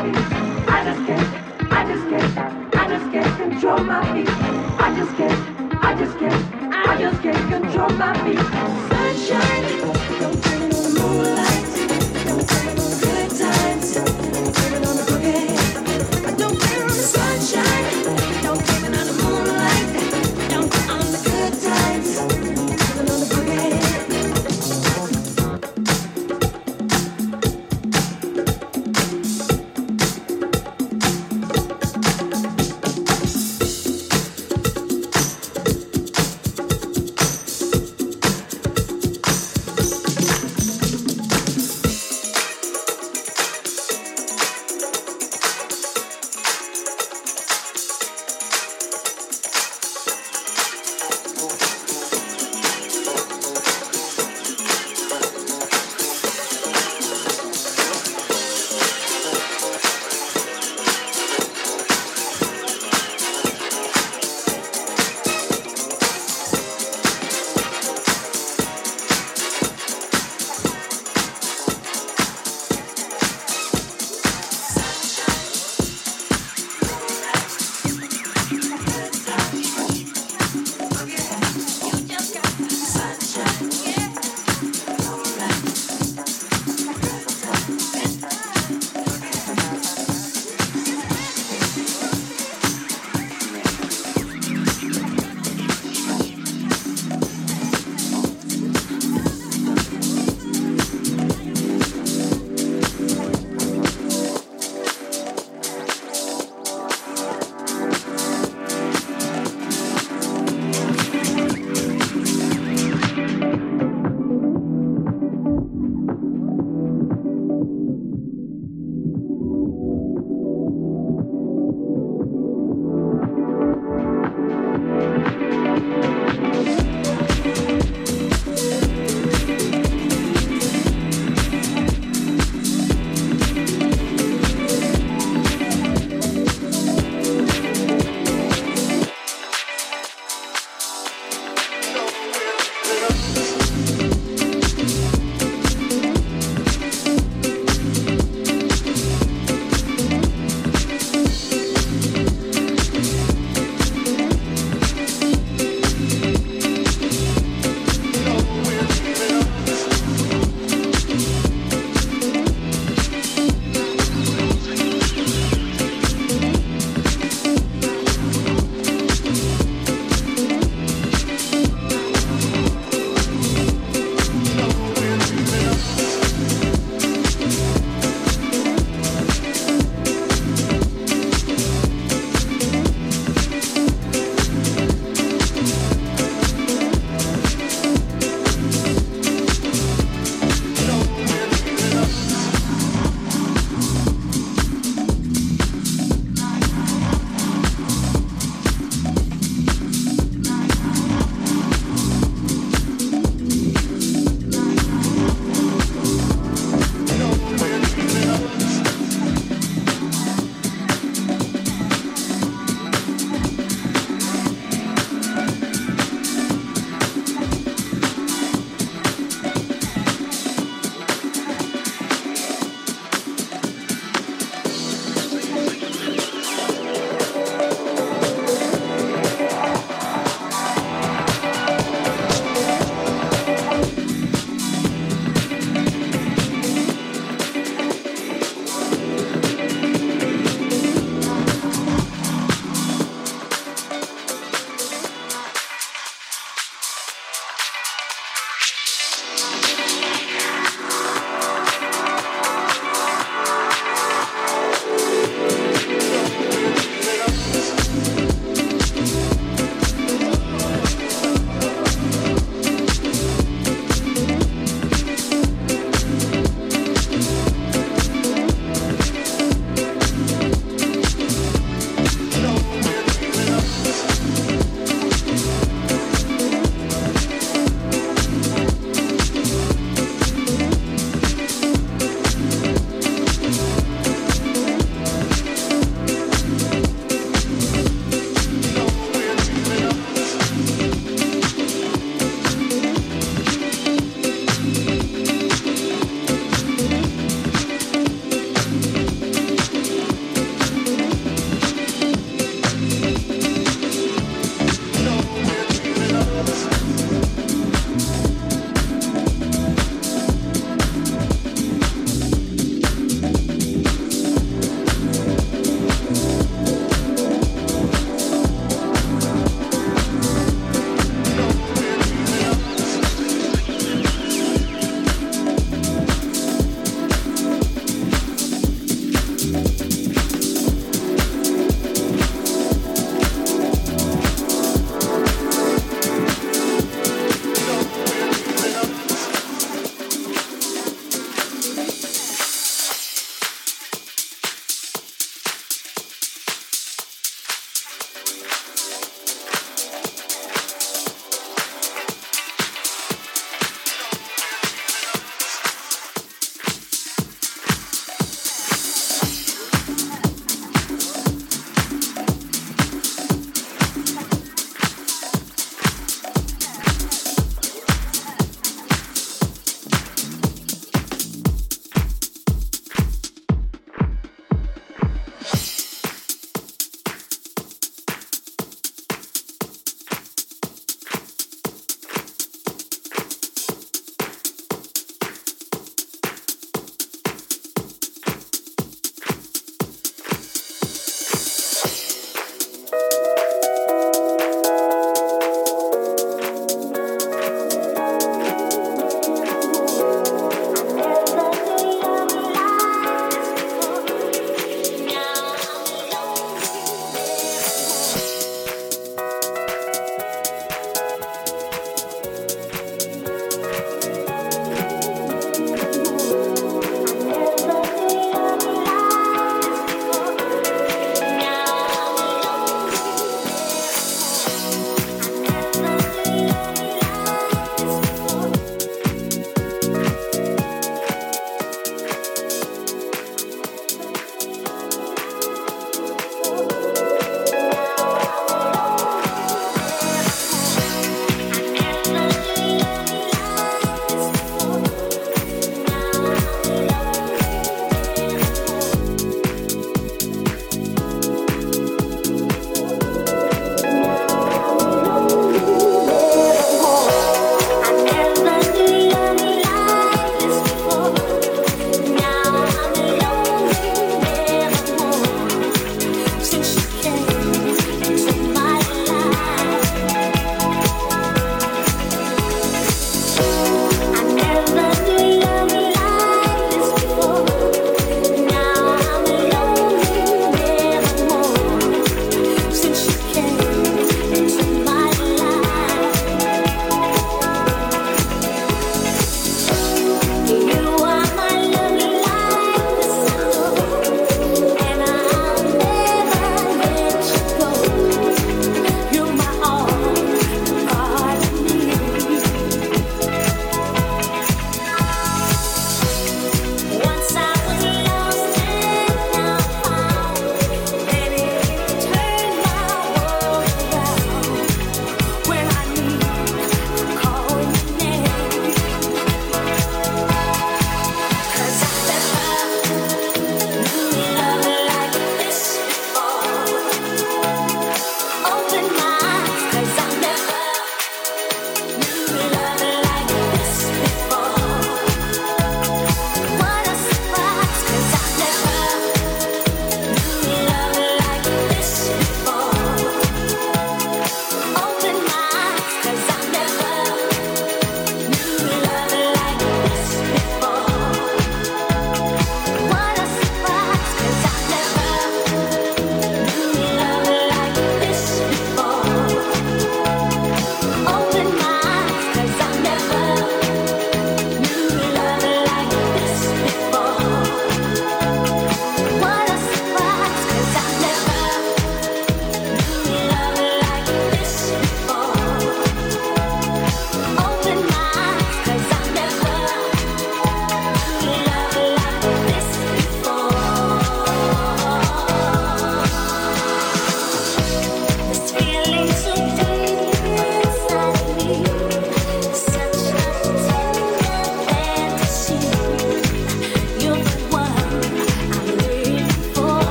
I just can't, I just can't, I just can't control my feet. I just can't, I just can't, I just can't control my feet. Sunshine.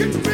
Nothing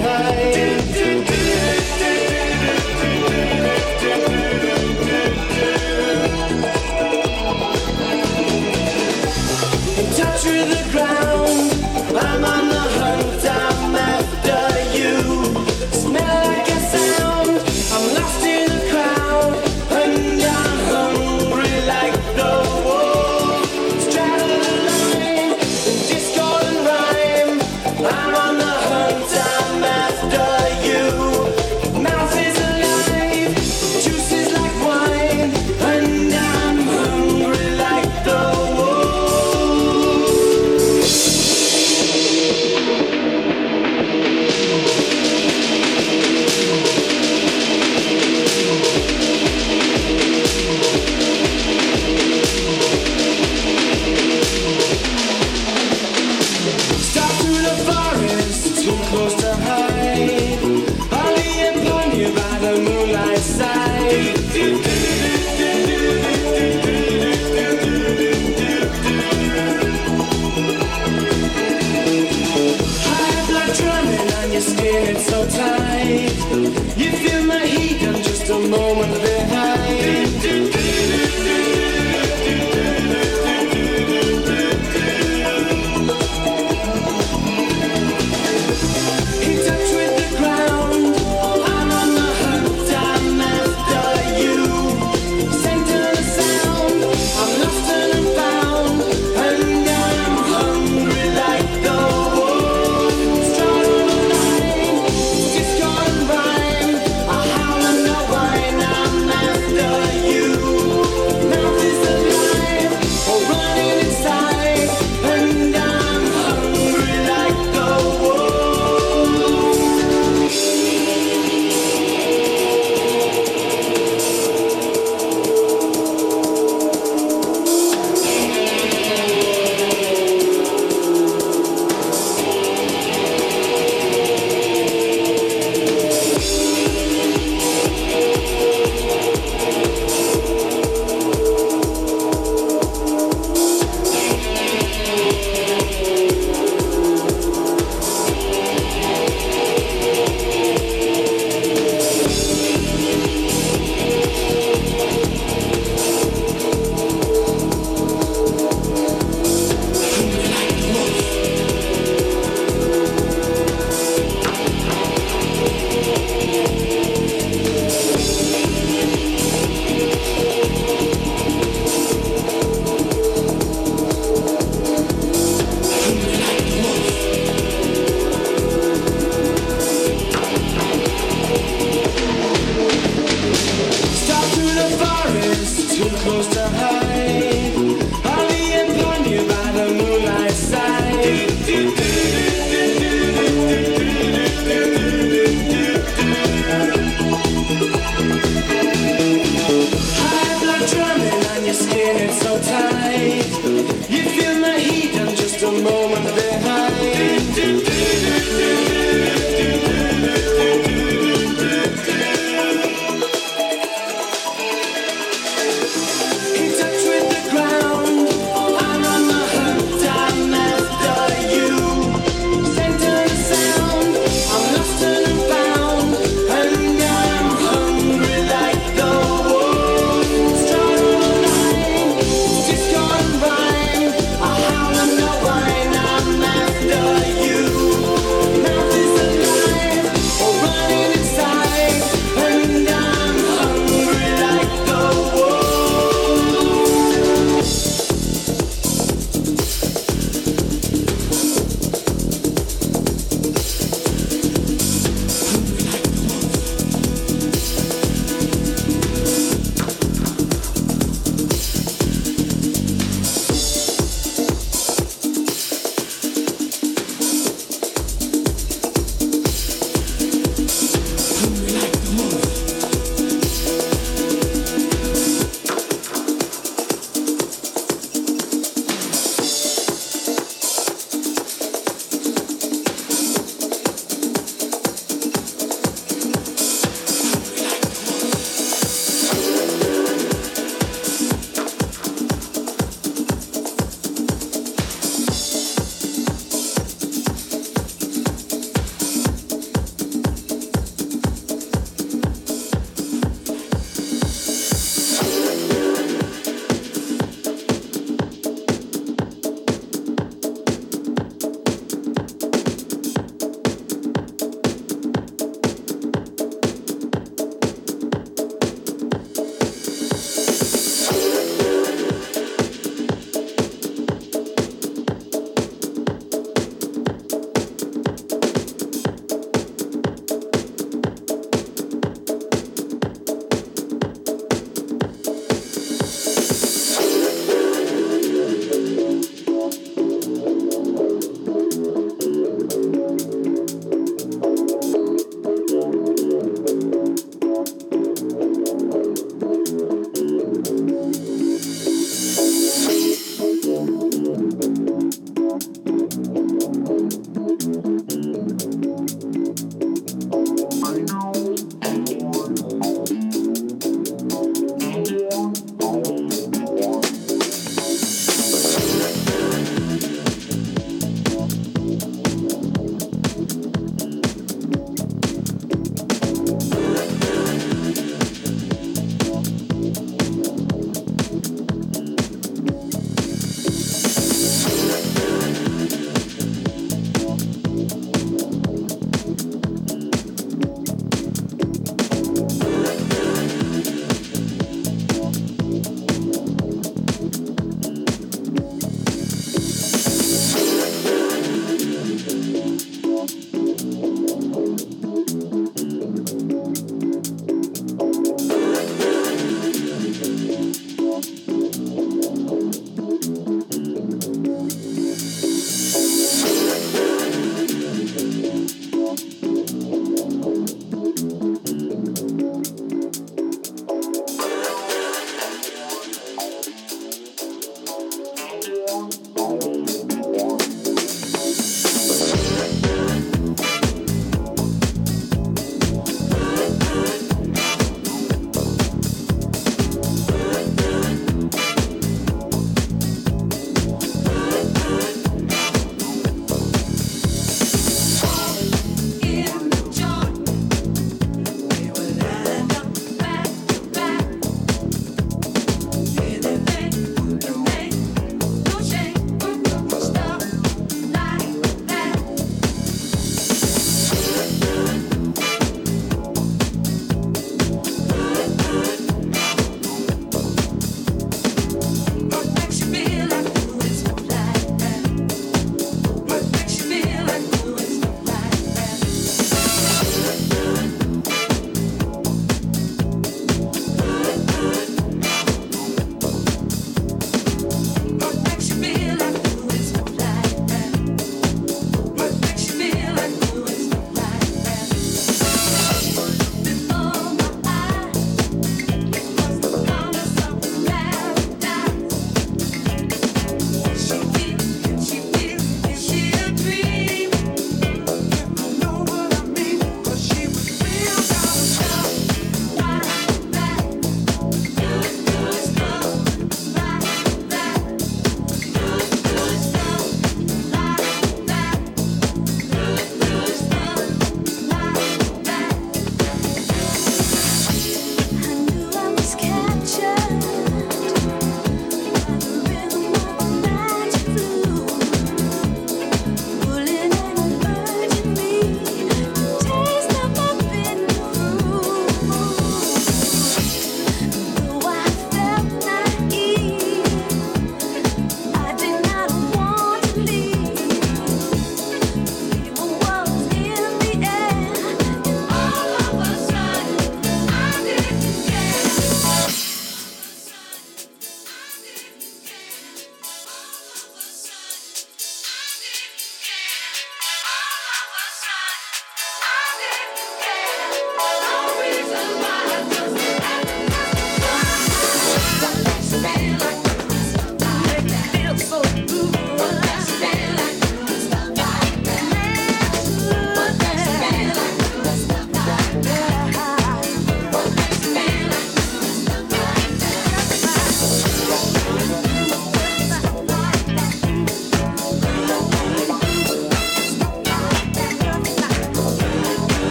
high.